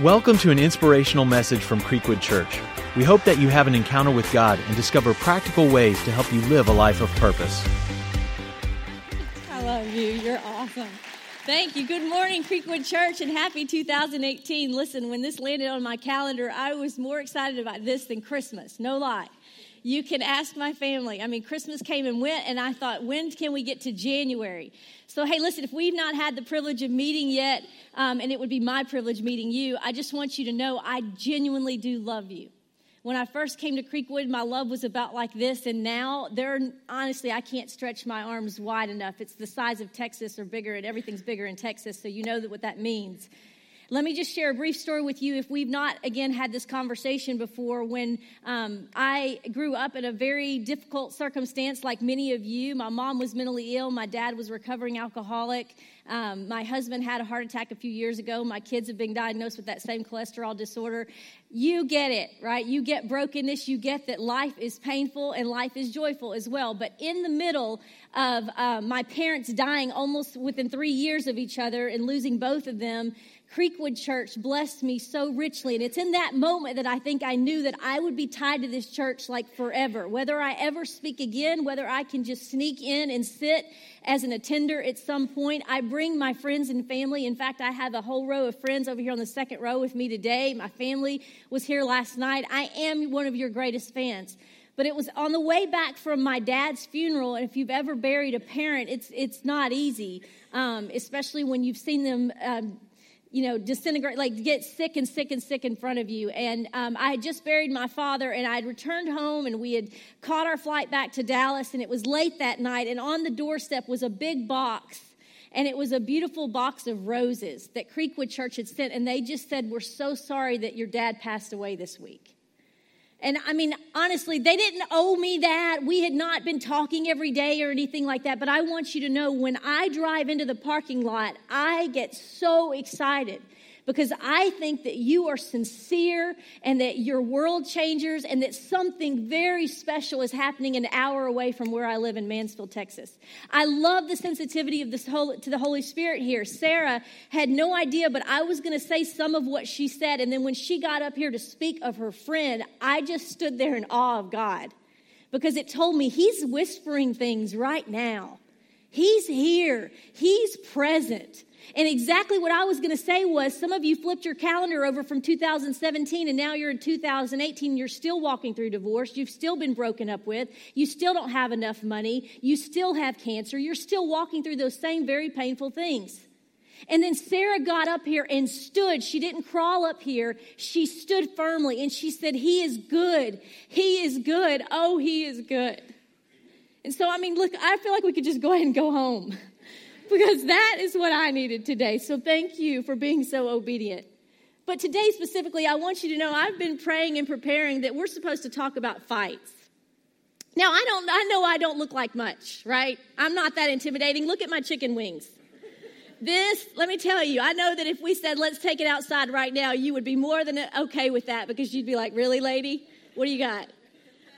Welcome to an inspirational message from Creekwood Church. We hope that you have an encounter with God and discover practical ways to help you live a life of purpose. I love you. You're awesome. Thank you. Good morning, Creekwood Church, and happy 2018. Listen, when this landed on my calendar, I was more excited about this than Christmas. No lie. You can ask my family. I mean, Christmas came and went, and I thought, when can we get to January? So, hey, listen, if we've not had the privilege of meeting yet, um, and it would be my privilege meeting you, I just want you to know I genuinely do love you. When I first came to Creekwood, my love was about like this, and now there, honestly, I can't stretch my arms wide enough. It's the size of Texas or bigger, and everything's bigger in Texas, so you know that what that means. Let me just share a brief story with you. If we've not, again, had this conversation before, when um, I grew up in a very difficult circumstance, like many of you, my mom was mentally ill, my dad was recovering alcoholic. Um, my husband had a heart attack a few years ago. My kids have been diagnosed with that same cholesterol disorder. You get it, right? You get brokenness. You get that life is painful and life is joyful as well. But in the middle of uh, my parents dying almost within three years of each other and losing both of them, Creekwood Church blessed me so richly. And it's in that moment that I think I knew that I would be tied to this church like forever. Whether I ever speak again, whether I can just sneak in and sit as an attender at some point, I bring my friends and family. In fact, I have a whole row of friends over here on the second row with me today. My family was here last night. I am one of your greatest fans. But it was on the way back from my dad's funeral, and if you've ever buried a parent, it's it's not easy, um, especially when you've seen them um, you know, disintegrate, like get sick and sick and sick in front of you. And um, I had just buried my father, and I had returned home, and we had caught our flight back to Dallas, and it was late that night. And on the doorstep was a big box, and it was a beautiful box of roses that Creekwood Church had sent. And they just said, We're so sorry that your dad passed away this week. And I mean, honestly, they didn't owe me that. We had not been talking every day or anything like that. But I want you to know when I drive into the parking lot, I get so excited because I think that you are sincere and that you're world changers and that something very special is happening an hour away from where I live in Mansfield, Texas. I love the sensitivity of this whole, to the Holy Spirit here. Sarah had no idea, but I was going to say some of what she said. And then when she got up here to speak of her friend, I just stood there in awe of God because it told me he's whispering things right now. He's here. He's present. And exactly what I was going to say was some of you flipped your calendar over from 2017 and now you're in 2018. You're still walking through divorce. You've still been broken up with. You still don't have enough money. You still have cancer. You're still walking through those same very painful things. And then Sarah got up here and stood. She didn't crawl up here. She stood firmly and she said, He is good. He is good. Oh, He is good. And so, I mean, look, I feel like we could just go ahead and go home because that is what I needed today. So thank you for being so obedient. But today, specifically, I want you to know I've been praying and preparing that we're supposed to talk about fights. Now, I don't, I know I don't look like much, right? I'm not that intimidating. Look at my chicken wings. This, let me tell you, I know that if we said, let's take it outside right now, you would be more than okay with that because you'd be like, really, lady? What do you got?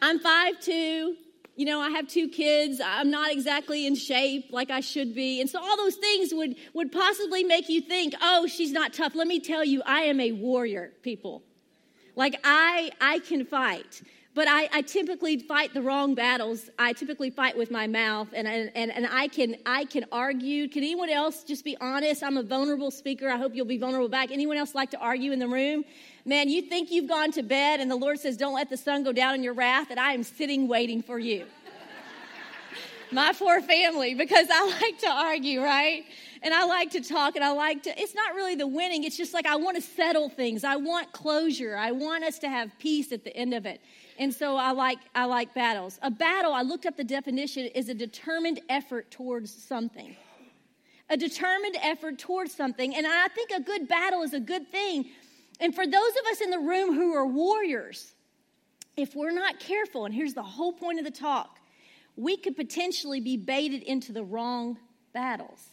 I'm 5'2, you know, I have two kids. I'm not exactly in shape like I should be. And so all those things would, would possibly make you think, oh, she's not tough. Let me tell you, I am a warrior, people. Like I, I can fight. But I, I typically fight the wrong battles. I typically fight with my mouth, and, and, and I, can, I can argue. Can anyone else just be honest? I'm a vulnerable speaker. I hope you'll be vulnerable back. Anyone else like to argue in the room? Man, you think you've gone to bed and the Lord says, Don't let the sun go down in your wrath, and I am sitting waiting for you. My poor family, because I like to argue, right? And I like to talk and I like to, it's not really the winning, it's just like I want to settle things. I want closure. I want us to have peace at the end of it. And so I like I like battles. A battle, I looked up the definition, is a determined effort towards something. A determined effort towards something. And I think a good battle is a good thing and for those of us in the room who are warriors, if we're not careful, and here's the whole point of the talk, we could potentially be baited into the wrong battles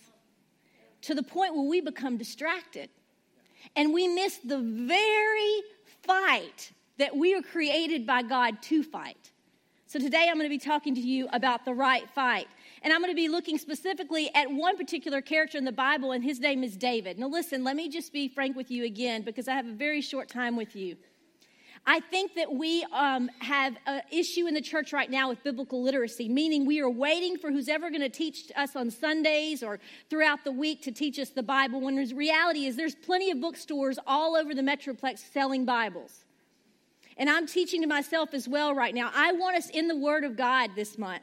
to the point where we become distracted and we miss the very fight that we are created by God to fight. So today I'm going to be talking to you about the right fight. And I'm going to be looking specifically at one particular character in the Bible, and his name is David. Now, listen, let me just be frank with you again because I have a very short time with you. I think that we um, have an issue in the church right now with biblical literacy, meaning we are waiting for who's ever going to teach us on Sundays or throughout the week to teach us the Bible, when the reality is there's plenty of bookstores all over the Metroplex selling Bibles. And I'm teaching to myself as well right now. I want us in the Word of God this month.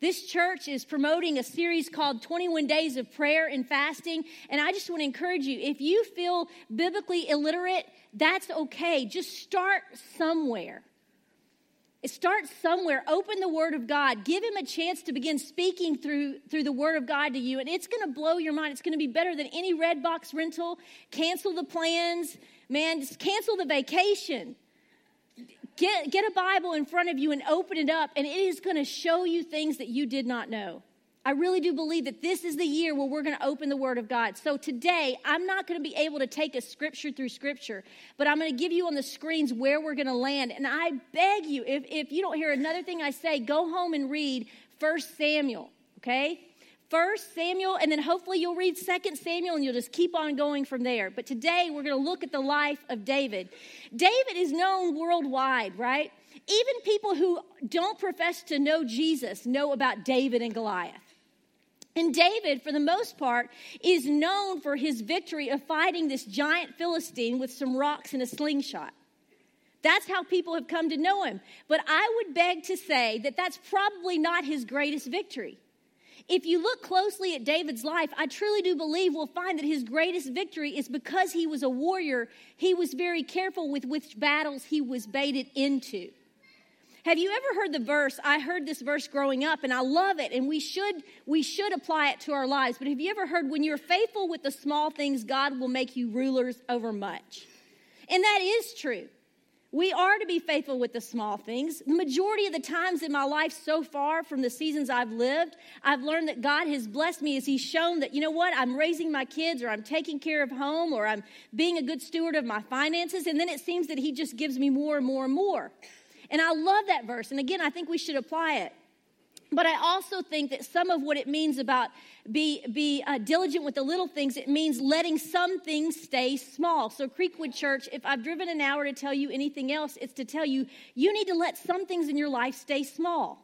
This church is promoting a series called 21 Days of Prayer and Fasting. And I just want to encourage you if you feel biblically illiterate, that's okay. Just start somewhere. Start somewhere. Open the Word of God. Give Him a chance to begin speaking through, through the Word of God to you. And it's going to blow your mind. It's going to be better than any Redbox rental. Cancel the plans. Man, just cancel the vacation. Get, get a Bible in front of you and open it up, and it is going to show you things that you did not know. I really do believe that this is the year where we're going to open the Word of God. So today, I'm not going to be able to take a scripture through scripture, but I'm going to give you on the screens where we're going to land. And I beg you, if, if you don't hear another thing I say, go home and read First Samuel, okay? First Samuel, and then hopefully you'll read Second Samuel and you'll just keep on going from there. But today we're going to look at the life of David. David is known worldwide, right? Even people who don't profess to know Jesus know about David and Goliath. And David, for the most part, is known for his victory of fighting this giant Philistine with some rocks and a slingshot. That's how people have come to know him. But I would beg to say that that's probably not his greatest victory. If you look closely at David's life, I truly do believe we'll find that his greatest victory is because he was a warrior. He was very careful with which battles he was baited into. Have you ever heard the verse? I heard this verse growing up and I love it and we should we should apply it to our lives. But have you ever heard when you're faithful with the small things, God will make you rulers over much? And that is true. We are to be faithful with the small things. The majority of the times in my life so far, from the seasons I've lived, I've learned that God has blessed me as He's shown that, you know what, I'm raising my kids, or I'm taking care of home, or I'm being a good steward of my finances. And then it seems that He just gives me more and more and more. And I love that verse. And again, I think we should apply it. But I also think that some of what it means about be, be uh, diligent with the little things, it means letting some things stay small. So, Creekwood Church, if I've driven an hour to tell you anything else, it's to tell you you need to let some things in your life stay small.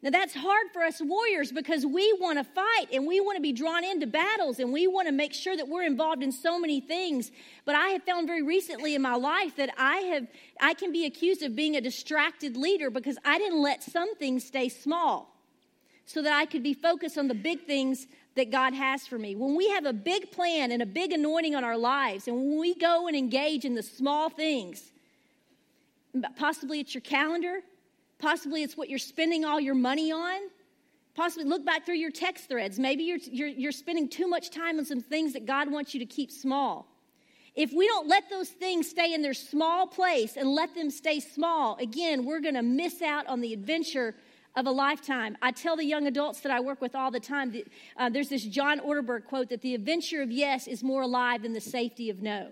Now, that's hard for us warriors because we want to fight and we want to be drawn into battles and we want to make sure that we're involved in so many things. But I have found very recently in my life that I have I can be accused of being a distracted leader because I didn't let some things stay small so that I could be focused on the big things that God has for me. When we have a big plan and a big anointing on our lives and when we go and engage in the small things, possibly it's your calendar, Possibly it's what you're spending all your money on. Possibly look back through your text threads. Maybe you're, you're, you're spending too much time on some things that God wants you to keep small. If we don't let those things stay in their small place and let them stay small, again, we're going to miss out on the adventure of a lifetime. I tell the young adults that I work with all the time that uh, there's this John Ortberg quote that the adventure of yes is more alive than the safety of no.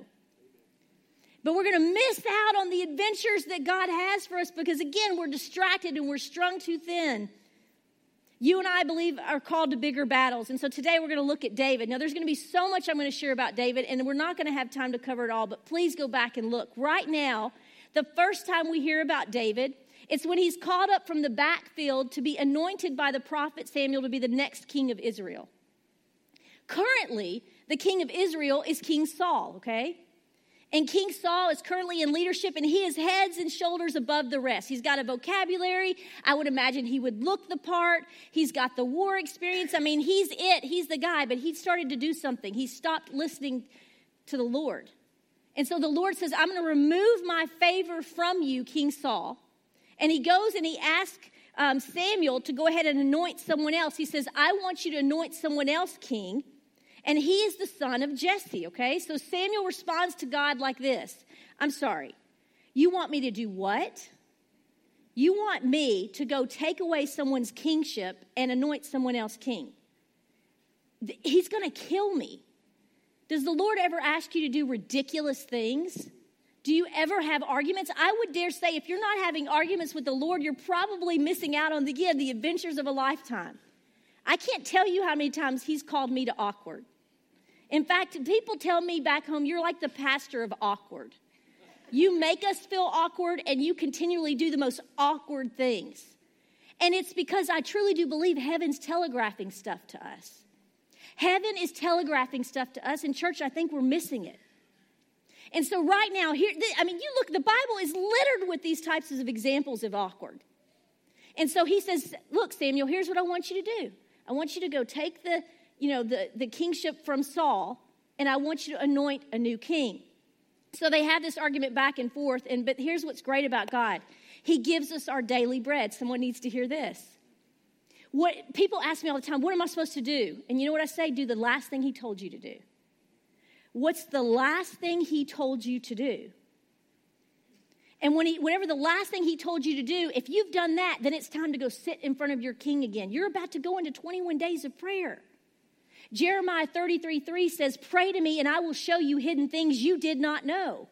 But we're going to miss out on the adventures that God has for us because, again, we're distracted and we're strung too thin. You and I believe are called to bigger battles. And so today we're going to look at David. Now, there's going to be so much I'm going to share about David, and we're not going to have time to cover it all, but please go back and look. Right now, the first time we hear about David, it's when he's called up from the backfield to be anointed by the prophet Samuel to be the next king of Israel. Currently, the king of Israel is King Saul, okay? And King Saul is currently in leadership and he is heads and shoulders above the rest. He's got a vocabulary. I would imagine he would look the part. He's got the war experience. I mean, he's it. He's the guy, but he started to do something. He stopped listening to the Lord. And so the Lord says, I'm going to remove my favor from you, King Saul. And he goes and he asks um, Samuel to go ahead and anoint someone else. He says, I want you to anoint someone else, king and he is the son of Jesse, okay? So Samuel responds to God like this I'm sorry, you want me to do what? You want me to go take away someone's kingship and anoint someone else king. He's gonna kill me. Does the Lord ever ask you to do ridiculous things? Do you ever have arguments? I would dare say if you're not having arguments with the Lord, you're probably missing out on, again, the adventures of a lifetime. I can't tell you how many times he's called me to awkward. In fact, people tell me back home, you're like the pastor of awkward. You make us feel awkward and you continually do the most awkward things. And it's because I truly do believe heaven's telegraphing stuff to us. Heaven is telegraphing stuff to us. In church, I think we're missing it. And so, right now, here, I mean, you look, the Bible is littered with these types of examples of awkward. And so he says, Look, Samuel, here's what I want you to do. I want you to go take the, you know, the, the kingship from Saul, and I want you to anoint a new king. So they have this argument back and forth, and but here's what's great about God. He gives us our daily bread. Someone needs to hear this. What people ask me all the time, what am I supposed to do? And you know what I say? Do the last thing he told you to do. What's the last thing he told you to do? And when he, whenever the last thing he told you to do, if you've done that, then it's time to go sit in front of your king again. You're about to go into 21 days of prayer. Jeremiah 33 3 says, Pray to me, and I will show you hidden things you did not know.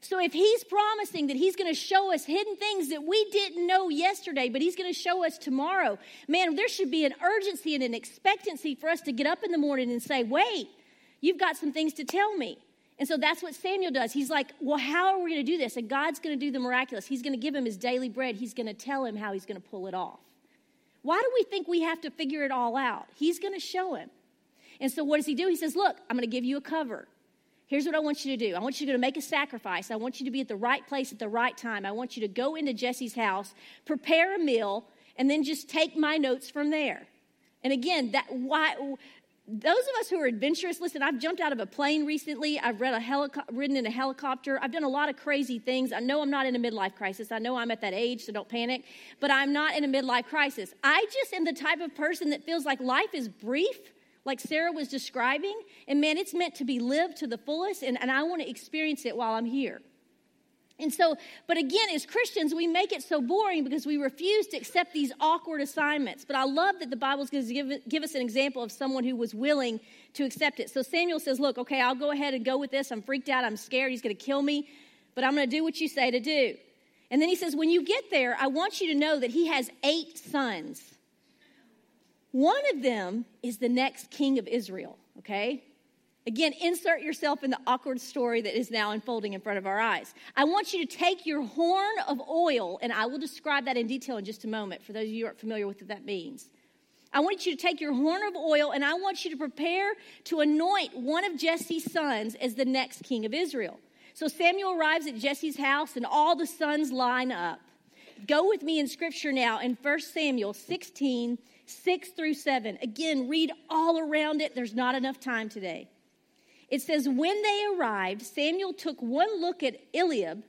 So if he's promising that he's going to show us hidden things that we didn't know yesterday, but he's going to show us tomorrow, man, there should be an urgency and an expectancy for us to get up in the morning and say, Wait, you've got some things to tell me. And so that's what Samuel does. He's like, Well, how are we going to do this? And God's going to do the miraculous. He's going to give him his daily bread, he's going to tell him how he's going to pull it off. Why do we think we have to figure it all out? He's going to show him. And so what does he do? He says, Look, I'm going to give you a cover. Here's what I want you to do. I want you to make a sacrifice. I want you to be at the right place at the right time. I want you to go into Jesse's house, prepare a meal, and then just take my notes from there. And again, that why those of us who are adventurous, listen, I've jumped out of a plane recently. I've read a helico- ridden in a helicopter. I've done a lot of crazy things. I know I'm not in a midlife crisis. I know I'm at that age, so don't panic. But I'm not in a midlife crisis. I just am the type of person that feels like life is brief, like Sarah was describing. And man, it's meant to be lived to the fullest, and, and I want to experience it while I'm here. And so, but again, as Christians, we make it so boring because we refuse to accept these awkward assignments. But I love that the Bible's going to give, give us an example of someone who was willing to accept it. So Samuel says, Look, okay, I'll go ahead and go with this. I'm freaked out. I'm scared. He's going to kill me, but I'm going to do what you say to do. And then he says, When you get there, I want you to know that he has eight sons. One of them is the next king of Israel, okay? Again, insert yourself in the awkward story that is now unfolding in front of our eyes. I want you to take your horn of oil, and I will describe that in detail in just a moment for those of you who aren't familiar with what that means. I want you to take your horn of oil, and I want you to prepare to anoint one of Jesse's sons as the next king of Israel. So Samuel arrives at Jesse's house, and all the sons line up. Go with me in scripture now in 1 Samuel 16, 6 through 7. Again, read all around it. There's not enough time today. It says, When they arrived, Samuel took one look at Eliab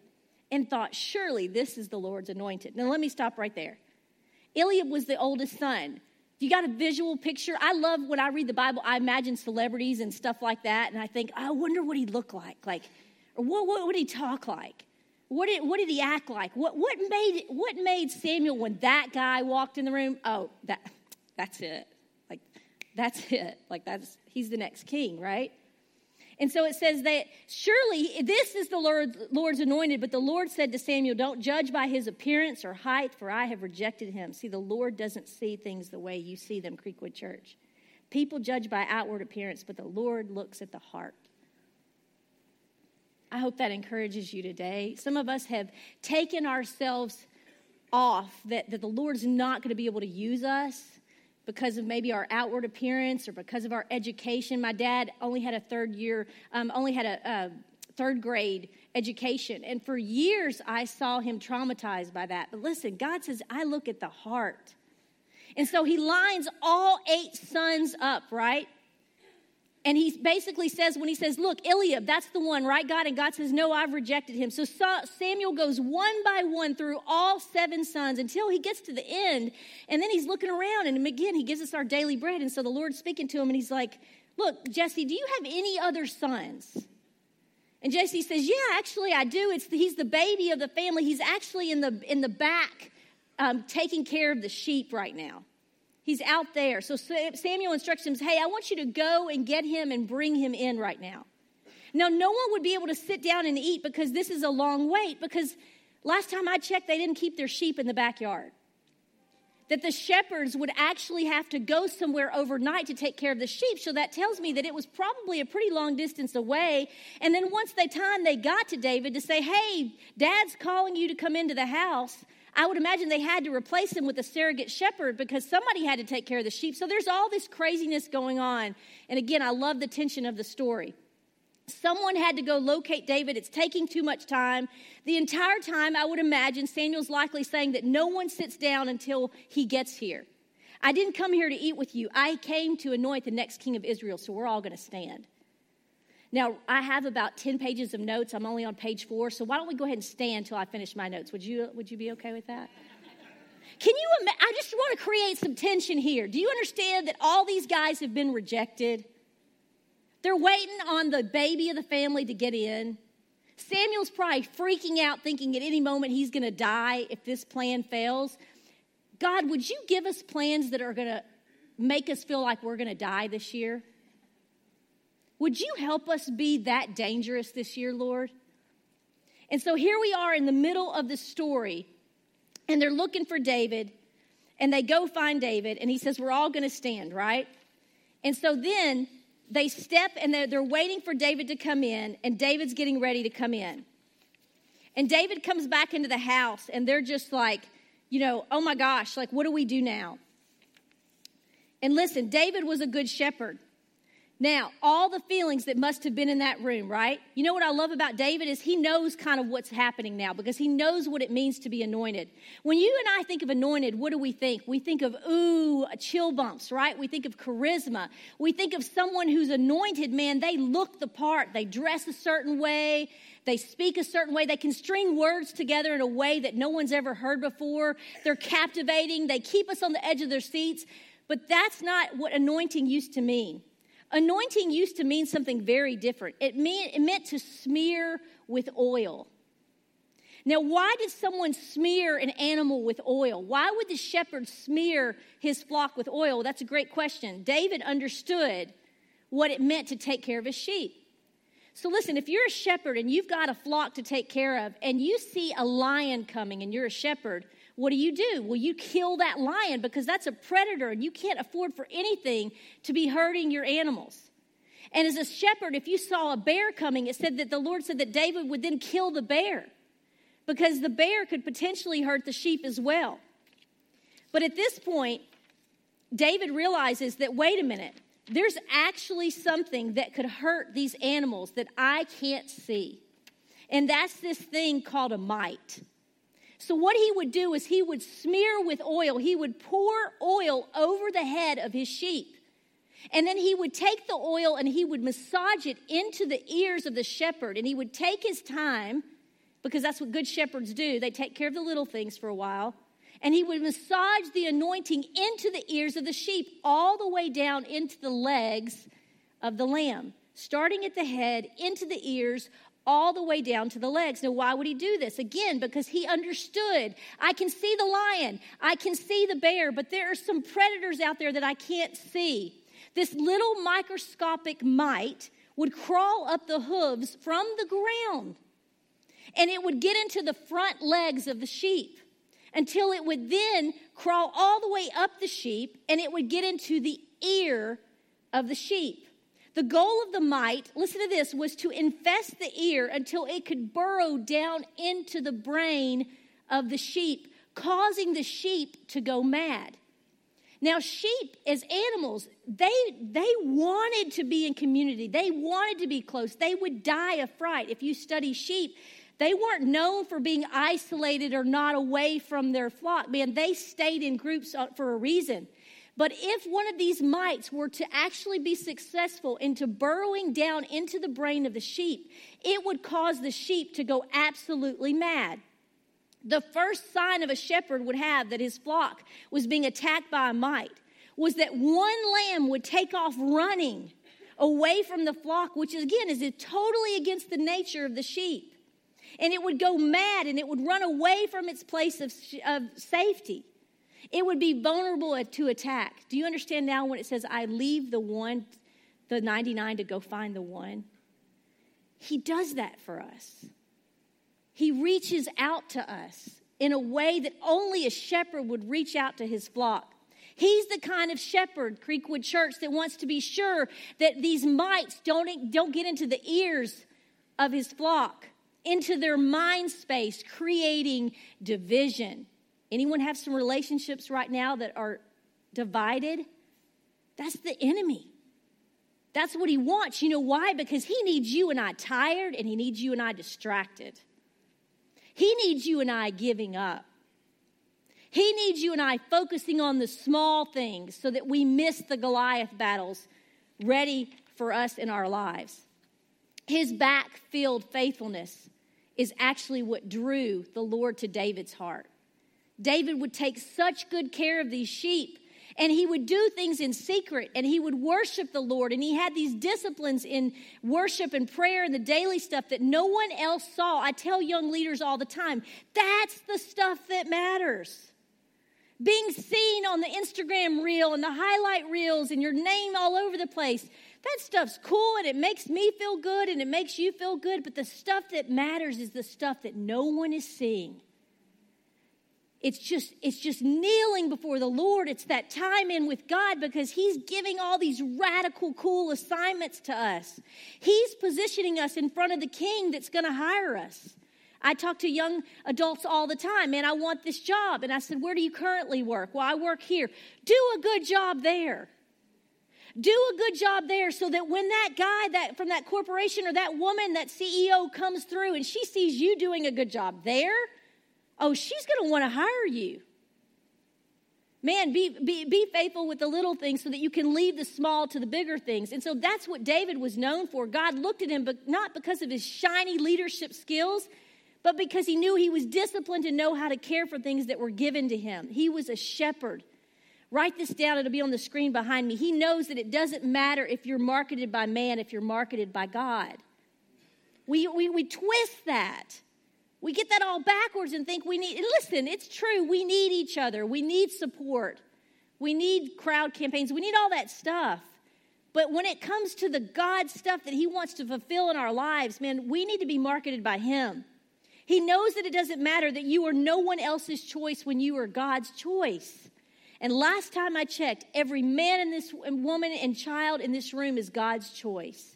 and thought, Surely this is the Lord's anointed. Now, let me stop right there. Eliab was the oldest son. You got a visual picture? I love when I read the Bible, I imagine celebrities and stuff like that, and I think, I wonder what he'd look like. Like, or what, what would he talk like? What did, what did he act like? What, what, made, what made Samuel, when that guy walked in the room, oh, that, that's it. Like, that's it. Like, that's, he's the next king, right? And so it says that surely this is the Lord, Lord's anointed, but the Lord said to Samuel, Don't judge by his appearance or height, for I have rejected him. See, the Lord doesn't see things the way you see them, Creekwood Church. People judge by outward appearance, but the Lord looks at the heart. I hope that encourages you today. Some of us have taken ourselves off that, that the Lord's not going to be able to use us because of maybe our outward appearance or because of our education. My dad only had a third year, um, only had a, a third grade education. And for years, I saw him traumatized by that. But listen, God says, I look at the heart. And so he lines all eight sons up, right? And he basically says, when he says, Look, Eliab, that's the one, right, God? And God says, No, I've rejected him. So Samuel goes one by one through all seven sons until he gets to the end. And then he's looking around, and again, he gives us our daily bread. And so the Lord's speaking to him, and he's like, Look, Jesse, do you have any other sons? And Jesse says, Yeah, actually, I do. It's the, he's the baby of the family. He's actually in the, in the back um, taking care of the sheep right now. He's out there. So Samuel instructs him, hey, I want you to go and get him and bring him in right now. Now, no one would be able to sit down and eat because this is a long wait, because last time I checked, they didn't keep their sheep in the backyard. that the shepherds would actually have to go somewhere overnight to take care of the sheep. So that tells me that it was probably a pretty long distance away. And then once they time they got to David to say, "Hey, Dad's calling you to come into the house," I would imagine they had to replace him with a surrogate shepherd because somebody had to take care of the sheep. So there's all this craziness going on. And again, I love the tension of the story. Someone had to go locate David. It's taking too much time. The entire time, I would imagine Samuel's likely saying that no one sits down until he gets here. I didn't come here to eat with you. I came to anoint the next king of Israel, so we're all going to stand. Now, I have about 10 pages of notes. I'm only on page four, so why don't we go ahead and stand until I finish my notes? Would you, would you be okay with that? Can you, I just want to create some tension here. Do you understand that all these guys have been rejected? They're waiting on the baby of the family to get in. Samuel's probably freaking out, thinking at any moment he's going to die if this plan fails. God, would you give us plans that are going to make us feel like we're going to die this year? Would you help us be that dangerous this year, Lord? And so here we are in the middle of the story, and they're looking for David, and they go find David, and he says, We're all going to stand, right? And so then they step and they're, they're waiting for David to come in, and David's getting ready to come in. And David comes back into the house, and they're just like, you know, oh my gosh, like, what do we do now? And listen, David was a good shepherd. Now, all the feelings that must have been in that room, right? You know what I love about David is he knows kind of what's happening now because he knows what it means to be anointed. When you and I think of anointed, what do we think? We think of, ooh, chill bumps, right? We think of charisma. We think of someone who's anointed, man, they look the part. They dress a certain way. They speak a certain way. They can string words together in a way that no one's ever heard before. They're captivating. They keep us on the edge of their seats. But that's not what anointing used to mean. Anointing used to mean something very different. It, mean, it meant to smear with oil. Now, why did someone smear an animal with oil? Why would the shepherd smear his flock with oil? That's a great question. David understood what it meant to take care of his sheep. So, listen, if you're a shepherd and you've got a flock to take care of, and you see a lion coming and you're a shepherd, what do you do? Well, you kill that lion because that's a predator and you can't afford for anything to be hurting your animals. And as a shepherd, if you saw a bear coming, it said that the Lord said that David would then kill the bear because the bear could potentially hurt the sheep as well. But at this point, David realizes that wait a minute, there's actually something that could hurt these animals that I can't see. And that's this thing called a mite. So, what he would do is he would smear with oil, he would pour oil over the head of his sheep. And then he would take the oil and he would massage it into the ears of the shepherd. And he would take his time, because that's what good shepherds do. They take care of the little things for a while. And he would massage the anointing into the ears of the sheep, all the way down into the legs of the lamb, starting at the head, into the ears, all the way down to the legs. Now, why would he do this? Again, because he understood I can see the lion, I can see the bear, but there are some predators out there that I can't see. This little microscopic mite would crawl up the hooves from the ground and it would get into the front legs of the sheep until it would then crawl all the way up the sheep and it would get into the ear of the sheep. The goal of the mite, listen to this, was to infest the ear until it could burrow down into the brain of the sheep, causing the sheep to go mad. Now, sheep as animals, they, they wanted to be in community. They wanted to be close. They would die of fright. If you study sheep, they weren't known for being isolated or not away from their flock. Man, they stayed in groups uh, for a reason. But if one of these mites were to actually be successful into burrowing down into the brain of the sheep, it would cause the sheep to go absolutely mad. The first sign of a shepherd would have that his flock was being attacked by a mite was that one lamb would take off running away from the flock, which again is totally against the nature of the sheep. And it would go mad and it would run away from its place of, of safety. It would be vulnerable to attack. Do you understand now when it says, I leave the one, the 99 to go find the one? He does that for us. He reaches out to us in a way that only a shepherd would reach out to his flock. He's the kind of shepherd, Creekwood Church, that wants to be sure that these mites don't, don't get into the ears of his flock, into their mind space, creating division. Anyone have some relationships right now that are divided? That's the enemy. That's what he wants. You know why? Because he needs you and I tired and he needs you and I distracted. He needs you and I giving up. He needs you and I focusing on the small things so that we miss the Goliath battles ready for us in our lives. His backfield faithfulness is actually what drew the Lord to David's heart. David would take such good care of these sheep and he would do things in secret and he would worship the Lord. And he had these disciplines in worship and prayer and the daily stuff that no one else saw. I tell young leaders all the time that's the stuff that matters. Being seen on the Instagram reel and the highlight reels and your name all over the place, that stuff's cool and it makes me feel good and it makes you feel good. But the stuff that matters is the stuff that no one is seeing it's just it's just kneeling before the lord. It's that time in with god because he's giving all these radical cool assignments to us. He's positioning us in front of the king that's going to hire us. I talk to young adults all the time man i want this job. And i said where do you currently work? Well i work here. Do a good job there. Do a good job there so that when that guy that from that corporation or that woman that ceo comes through and she sees you doing a good job there oh, she's going to want to hire you. Man, be, be, be faithful with the little things so that you can leave the small to the bigger things. And so that's what David was known for. God looked at him, but not because of his shiny leadership skills, but because he knew he was disciplined to know how to care for things that were given to him. He was a shepherd. Write this down, it'll be on the screen behind me. He knows that it doesn't matter if you're marketed by man, if you're marketed by God. We, we, we twist that. We get that all backwards and think we need, and listen, it's true. We need each other. We need support. We need crowd campaigns. We need all that stuff. But when it comes to the God stuff that He wants to fulfill in our lives, man, we need to be marketed by Him. He knows that it doesn't matter that you are no one else's choice when you are God's choice. And last time I checked, every man and this woman and child in this room is God's choice.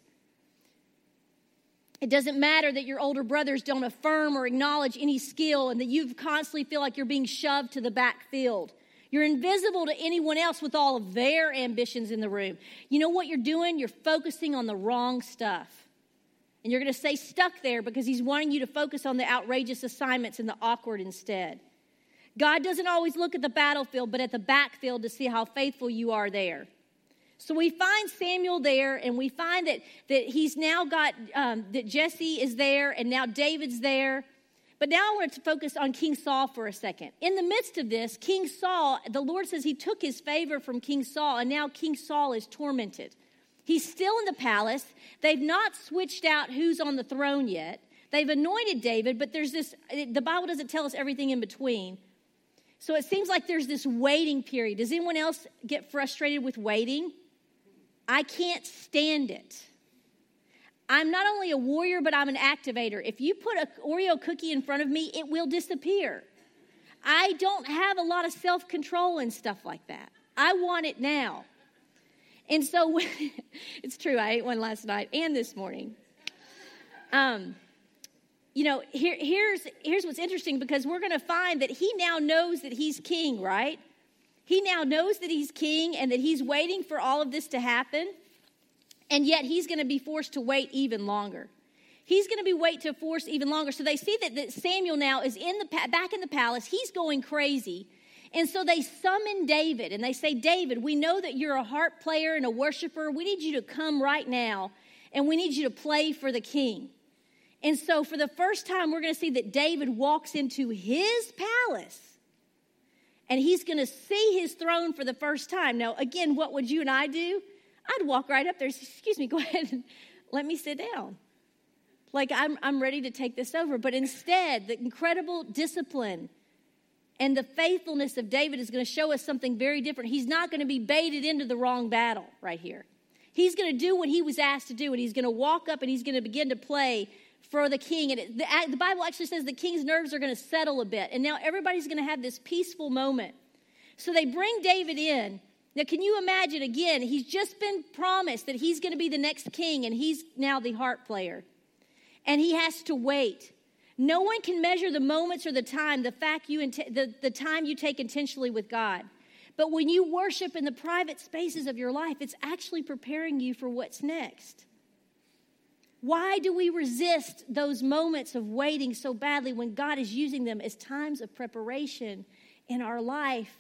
It doesn't matter that your older brothers don't affirm or acknowledge any skill and that you constantly feel like you're being shoved to the backfield. You're invisible to anyone else with all of their ambitions in the room. You know what you're doing? You're focusing on the wrong stuff. And you're going to stay stuck there because he's wanting you to focus on the outrageous assignments and the awkward instead. God doesn't always look at the battlefield, but at the backfield to see how faithful you are there. So we find Samuel there, and we find that, that he's now got, um, that Jesse is there, and now David's there. But now I want to focus on King Saul for a second. In the midst of this, King Saul, the Lord says he took his favor from King Saul, and now King Saul is tormented. He's still in the palace. They've not switched out who's on the throne yet. They've anointed David, but there's this, the Bible doesn't tell us everything in between. So it seems like there's this waiting period. Does anyone else get frustrated with waiting? I can't stand it. I'm not only a warrior, but I'm an activator. If you put an Oreo cookie in front of me, it will disappear. I don't have a lot of self control and stuff like that. I want it now. And so, it's true, I ate one last night and this morning. Um, you know, here, here's, here's what's interesting because we're going to find that he now knows that he's king, right? He now knows that he's king and that he's waiting for all of this to happen. And yet he's going to be forced to wait even longer. He's going to be wait to force even longer. So they see that, that Samuel now is in the back in the palace. He's going crazy. And so they summon David and they say, David, we know that you're a harp player and a worshiper. We need you to come right now and we need you to play for the king. And so for the first time, we're going to see that David walks into his palace and he's going to see his throne for the first time. Now, again, what would you and I do? I'd walk right up there say, Excuse me, go ahead and let me sit down. Like, I'm, I'm ready to take this over. But instead, the incredible discipline and the faithfulness of David is going to show us something very different. He's not going to be baited into the wrong battle right here. He's going to do what he was asked to do, and he's going to walk up and he's going to begin to play for the king. And it, the, the Bible actually says the king's nerves are going to settle a bit. And now everybody's going to have this peaceful moment. So they bring David in. Now, can you imagine again? He's just been promised that he's going to be the next king, and he's now the harp player. And he has to wait. No one can measure the moments or the time, the fact you the, the time you take intentionally with God. But when you worship in the private spaces of your life, it's actually preparing you for what's next. Why do we resist those moments of waiting so badly when God is using them as times of preparation in our life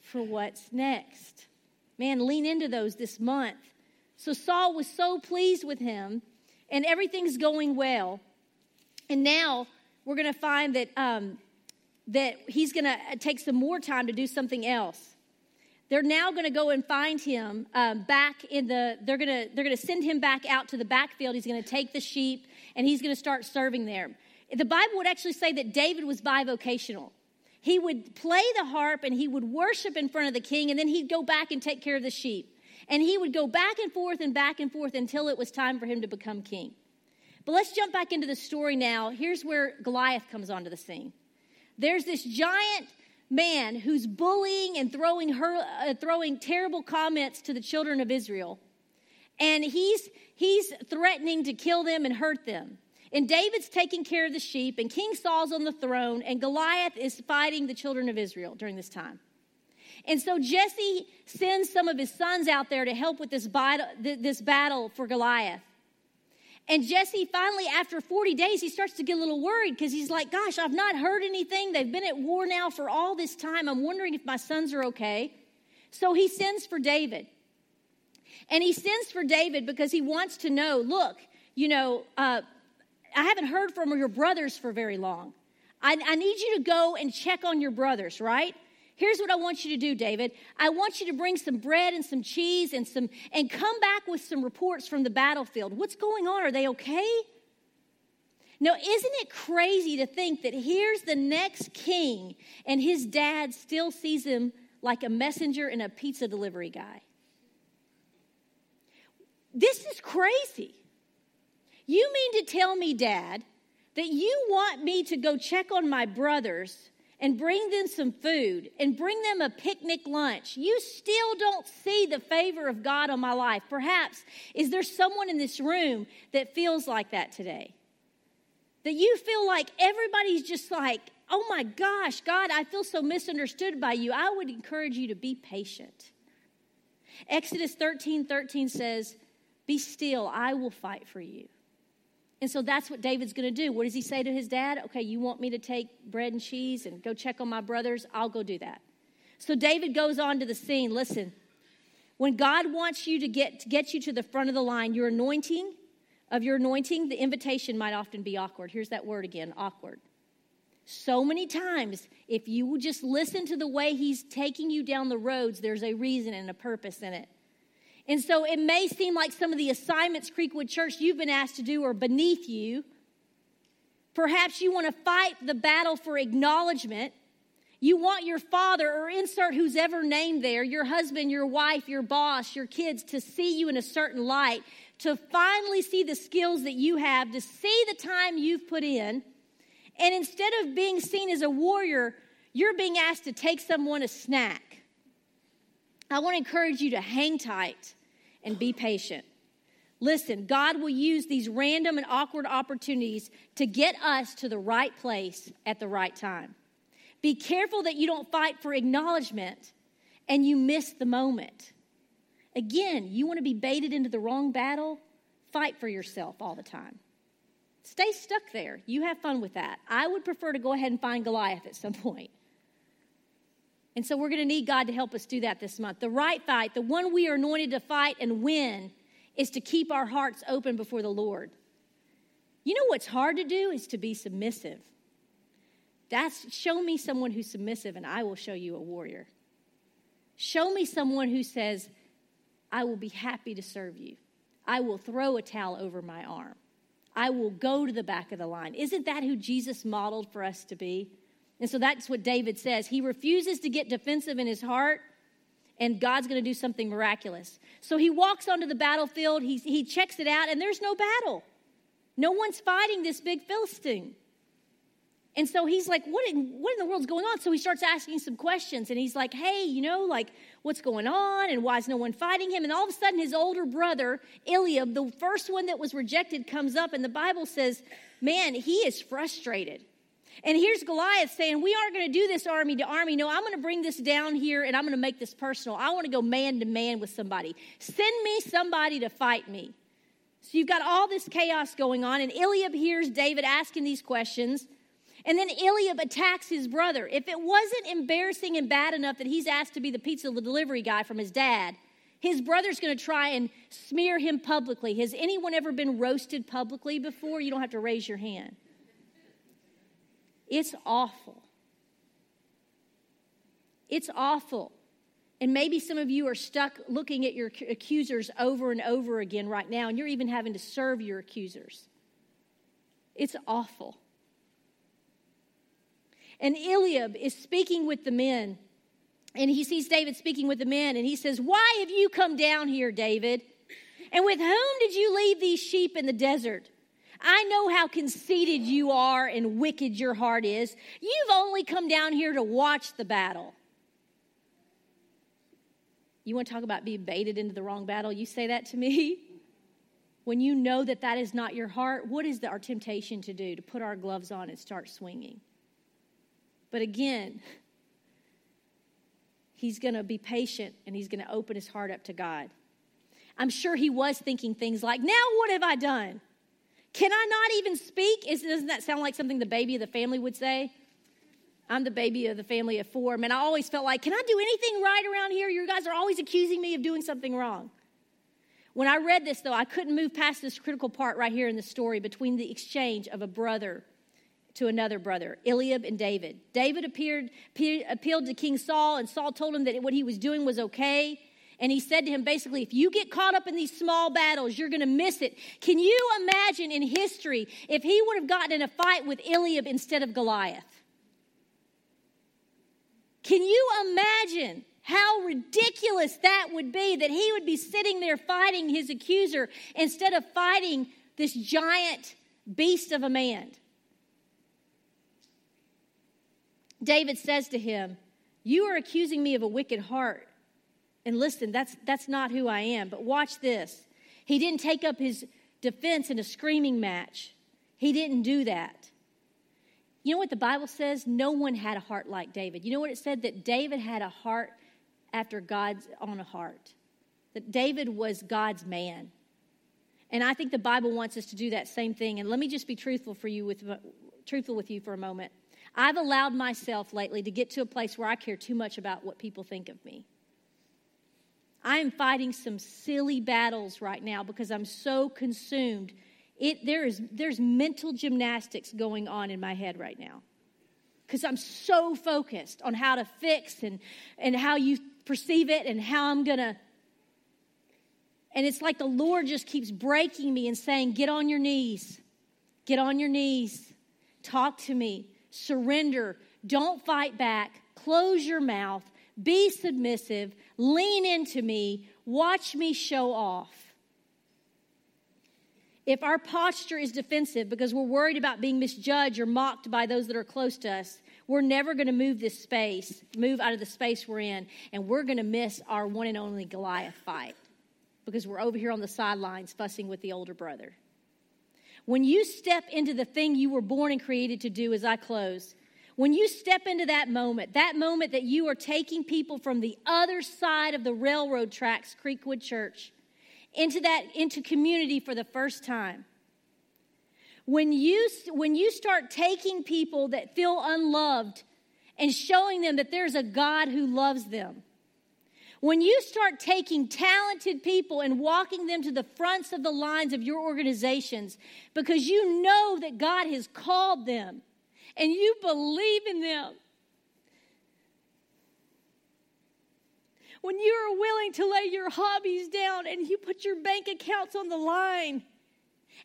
for what's next? Man, lean into those this month. So Saul was so pleased with him, and everything's going well. And now we're going to find that, um, that he's going to take some more time to do something else they're now going to go and find him um, back in the they're going to they're going to send him back out to the backfield. He's going to take the sheep and he's going to start serving there. The bible would actually say that david was bivocational. He would play the harp and he would worship in front of the king and then he'd go back and take care of the sheep. And he would go back and forth and back and forth until it was time for him to become king. But let's jump back into the story now. Here's where goliath comes onto the scene. There's this giant man who's bullying and throwing, her, uh, throwing terrible comments to the children of Israel. And he's, he's threatening to kill them and hurt them. And David's taking care of the sheep, and King Saul's on the throne, and Goliath is fighting the children of Israel during this time. And so Jesse sends some of his sons out there to help with this battle, this battle for Goliath. And Jesse finally, after 40 days, he starts to get a little worried because he's like, Gosh, I've not heard anything. They've been at war now for all this time. I'm wondering if my sons are okay. So he sends for David. And he sends for David because he wants to know look, you know, uh, I haven't heard from your brothers for very long. I, I need you to go and check on your brothers, right? Here's what I want you to do, David. I want you to bring some bread and some cheese and some and come back with some reports from the battlefield. What's going on? Are they okay? Now, isn't it crazy to think that here's the next king and his dad still sees him like a messenger and a pizza delivery guy? This is crazy. You mean to tell me, Dad, that you want me to go check on my brothers and bring them some food and bring them a picnic lunch, you still don't see the favor of God on my life. Perhaps, is there someone in this room that feels like that today? That you feel like everybody's just like, oh my gosh, God, I feel so misunderstood by you. I would encourage you to be patient. Exodus 13 13 says, Be still, I will fight for you. And so that's what David's going to do. What does he say to his dad? Okay, you want me to take bread and cheese and go check on my brothers? I'll go do that. So David goes on to the scene. Listen, when God wants you to get, to get you to the front of the line, your anointing of your anointing, the invitation might often be awkward. Here's that word again awkward. So many times, if you just listen to the way he's taking you down the roads, there's a reason and a purpose in it. And so it may seem like some of the assignments Creekwood Church you've been asked to do are beneath you. Perhaps you want to fight the battle for acknowledgement. You want your father, or insert who's ever named there, your husband, your wife, your boss, your kids, to see you in a certain light, to finally see the skills that you have, to see the time you've put in. And instead of being seen as a warrior, you're being asked to take someone a snack. I want to encourage you to hang tight and be patient. Listen, God will use these random and awkward opportunities to get us to the right place at the right time. Be careful that you don't fight for acknowledgement and you miss the moment. Again, you want to be baited into the wrong battle? Fight for yourself all the time. Stay stuck there. You have fun with that. I would prefer to go ahead and find Goliath at some point. And so we're going to need God to help us do that this month. The right fight, the one we are anointed to fight and win, is to keep our hearts open before the Lord. You know what's hard to do is to be submissive. That's show me someone who's submissive and I will show you a warrior. Show me someone who says, I will be happy to serve you. I will throw a towel over my arm. I will go to the back of the line. Isn't that who Jesus modeled for us to be? And so that's what David says. He refuses to get defensive in his heart, and God's going to do something miraculous. So he walks onto the battlefield, he, he checks it out, and there's no battle. No one's fighting this big Philistine. And so he's like, what in, what in the world's going on? So he starts asking some questions and he's like, hey, you know, like, what's going on? And why is no one fighting him? And all of a sudden, his older brother, Eliab, the first one that was rejected, comes up. And the Bible says, man, he is frustrated. And here's Goliath saying, We aren't going to do this army to army. No, I'm going to bring this down here and I'm going to make this personal. I want to go man to man with somebody. Send me somebody to fight me. So you've got all this chaos going on, and Eliab hears David asking these questions. And then Eliab attacks his brother. If it wasn't embarrassing and bad enough that he's asked to be the pizza delivery guy from his dad, his brother's going to try and smear him publicly. Has anyone ever been roasted publicly before? You don't have to raise your hand. It's awful. It's awful. And maybe some of you are stuck looking at your accusers over and over again right now, and you're even having to serve your accusers. It's awful. And Eliab is speaking with the men. And he sees David speaking with the men. And he says, Why have you come down here, David? And with whom did you leave these sheep in the desert? I know how conceited you are and wicked your heart is. You've only come down here to watch the battle. You want to talk about being baited into the wrong battle? You say that to me? When you know that that is not your heart, what is the, our temptation to do? To put our gloves on and start swinging. But again, he's going to be patient and he's going to open his heart up to God. I'm sure he was thinking things like, Now what have I done? Can I not even speak? Is, doesn't that sound like something the baby of the family would say? I'm the baby of the family of four. Man, I always felt like, Can I do anything right around here? You guys are always accusing me of doing something wrong. When I read this, though, I couldn't move past this critical part right here in the story between the exchange of a brother to another brother, Eliab and David. David appeared, appealed to King Saul, and Saul told him that what he was doing was okay. And he said to him basically, if you get caught up in these small battles, you're going to miss it. Can you imagine in history if he would have gotten in a fight with Eliab instead of Goliath? Can you imagine how ridiculous that would be that he would be sitting there fighting his accuser instead of fighting this giant beast of a man? David says to him, You are accusing me of a wicked heart. And listen, that's, that's not who I am. But watch this. He didn't take up his defense in a screaming match, he didn't do that. You know what the Bible says? No one had a heart like David. You know what it said? That David had a heart after God's own heart. That David was God's man. And I think the Bible wants us to do that same thing. And let me just be truthful for you with truthful with you for a moment. I've allowed myself lately to get to a place where I care too much about what people think of me. I am fighting some silly battles right now because I'm so consumed. It, there is, there's mental gymnastics going on in my head right now because I'm so focused on how to fix and, and how you perceive it and how I'm going to. And it's like the Lord just keeps breaking me and saying, Get on your knees. Get on your knees. Talk to me. Surrender. Don't fight back. Close your mouth. Be submissive. Lean into me. Watch me show off. If our posture is defensive because we're worried about being misjudged or mocked by those that are close to us, we're never going to move this space, move out of the space we're in, and we're going to miss our one and only Goliath fight because we're over here on the sidelines fussing with the older brother. When you step into the thing you were born and created to do, as I close, when you step into that moment, that moment that you are taking people from the other side of the railroad tracks, Creekwood Church, into that into community for the first time. When you when you start taking people that feel unloved and showing them that there's a God who loves them. When you start taking talented people and walking them to the fronts of the lines of your organizations because you know that God has called them and you believe in them. When you are willing to lay your hobbies down and you put your bank accounts on the line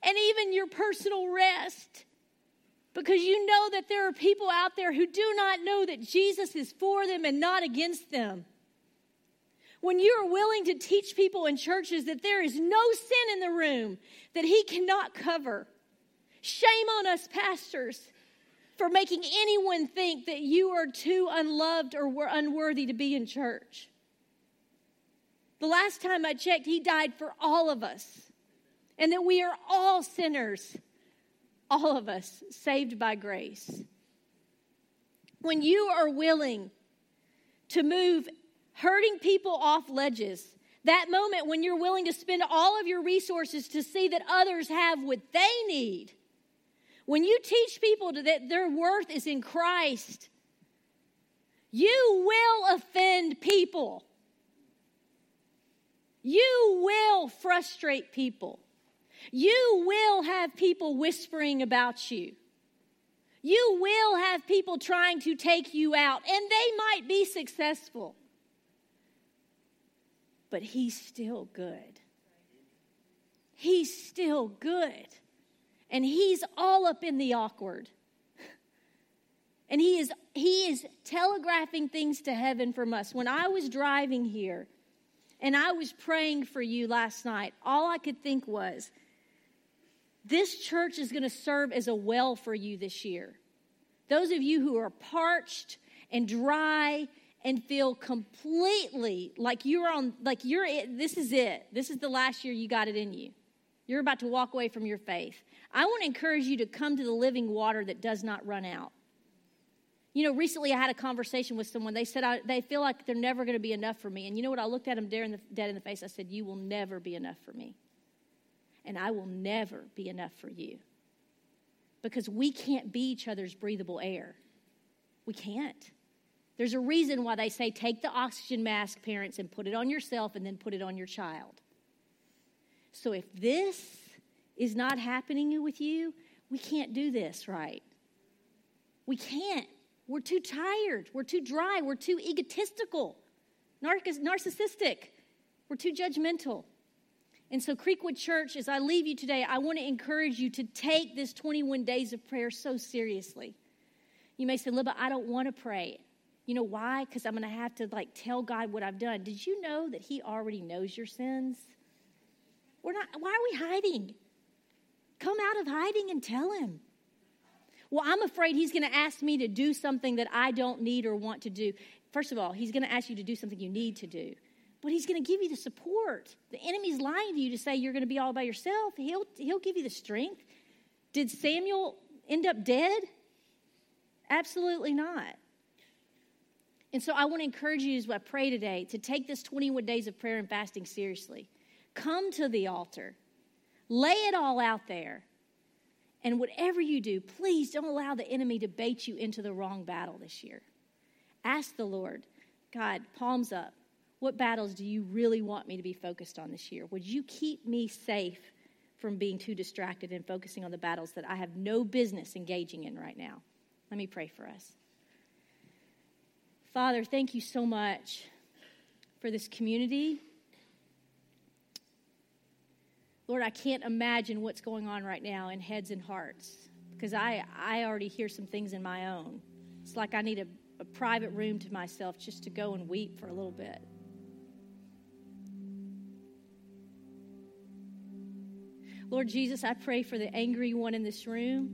and even your personal rest because you know that there are people out there who do not know that Jesus is for them and not against them. When you are willing to teach people in churches that there is no sin in the room that He cannot cover Shame on us, pastors, for making anyone think that you are too unloved or were unworthy to be in church. The last time I checked, he died for all of us, and that we are all sinners, all of us saved by grace. When you are willing to move hurting people off ledges, that moment when you're willing to spend all of your resources to see that others have what they need, when you teach people that their worth is in Christ, you will offend people. You will frustrate people. You will have people whispering about you. You will have people trying to take you out, and they might be successful. But He's still good. He's still good. And He's all up in the awkward. And he is, he is telegraphing things to heaven from us. When I was driving here, and I was praying for you last night. All I could think was, this church is going to serve as a well for you this year. Those of you who are parched and dry and feel completely like you're on, like you're, this is it. This is the last year you got it in you. You're about to walk away from your faith. I want to encourage you to come to the living water that does not run out. You know, recently I had a conversation with someone. They said I, they feel like they're never going to be enough for me. And you know what? I looked at them in, the, dead in the face. I said, You will never be enough for me. And I will never be enough for you. Because we can't be each other's breathable air. We can't. There's a reason why they say take the oxygen mask, parents, and put it on yourself and then put it on your child. So if this is not happening with you, we can't do this right. We can't. We're too tired. We're too dry. We're too egotistical, narcissistic. We're too judgmental. And so, Creekwood Church, as I leave you today, I want to encourage you to take this 21 days of prayer so seriously. You may say, Libba, I don't want to pray. You know why? Because I'm going to have to like tell God what I've done. Did you know that He already knows your sins? We're not, why are we hiding? Come out of hiding and tell Him. Well, I'm afraid he's going to ask me to do something that I don't need or want to do. First of all, he's going to ask you to do something you need to do. But he's going to give you the support. The enemy's lying to you to say you're going to be all by yourself. He'll, he'll give you the strength. Did Samuel end up dead? Absolutely not. And so I want to encourage you as I pray today to take this 21 days of prayer and fasting seriously. Come to the altar, lay it all out there. And whatever you do, please don't allow the enemy to bait you into the wrong battle this year. Ask the Lord, God, palms up, what battles do you really want me to be focused on this year? Would you keep me safe from being too distracted and focusing on the battles that I have no business engaging in right now? Let me pray for us. Father, thank you so much for this community. Lord, I can't imagine what's going on right now in heads and hearts because I, I already hear some things in my own. It's like I need a, a private room to myself just to go and weep for a little bit. Lord Jesus, I pray for the angry one in this room.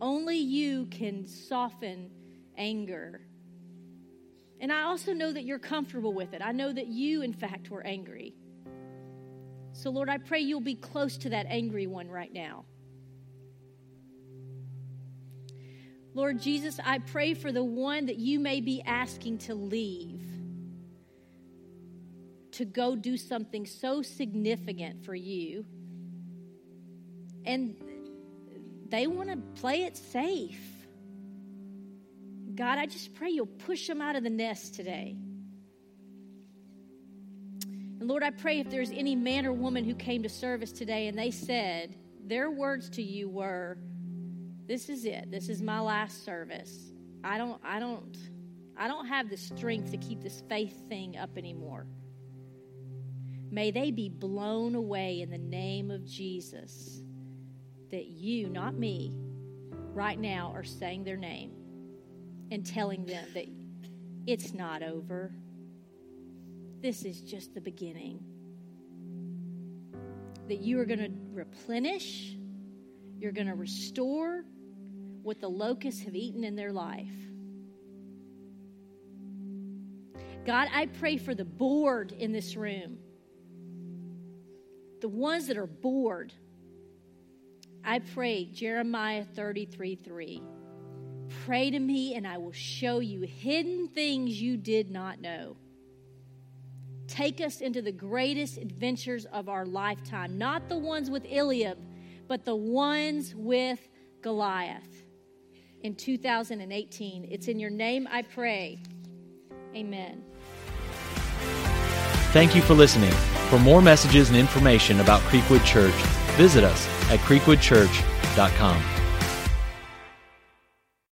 Only you can soften anger and I also know that you're comfortable with it. I know that you, in fact, were angry. So, Lord, I pray you'll be close to that angry one right now. Lord Jesus, I pray for the one that you may be asking to leave, to go do something so significant for you. And they want to play it safe. God, I just pray you'll push them out of the nest today. And Lord, I pray if there's any man or woman who came to service today and they said, their words to you were, This is it. This is my last service. I don't, I don't, I don't have the strength to keep this faith thing up anymore. May they be blown away in the name of Jesus that you, not me, right now are saying their name and telling them that it's not over. This is just the beginning. that you are going to replenish, you're going to restore what the locusts have eaten in their life. God, I pray for the bored in this room, the ones that are bored. I pray, Jeremiah 33 3. Pray to me, and I will show you hidden things you did not know. Take us into the greatest adventures of our lifetime, not the ones with Eliab, but the ones with Goliath in 2018. It's in your name I pray. Amen. Thank you for listening. For more messages and information about Creekwood Church, visit us at creekwoodchurch.com.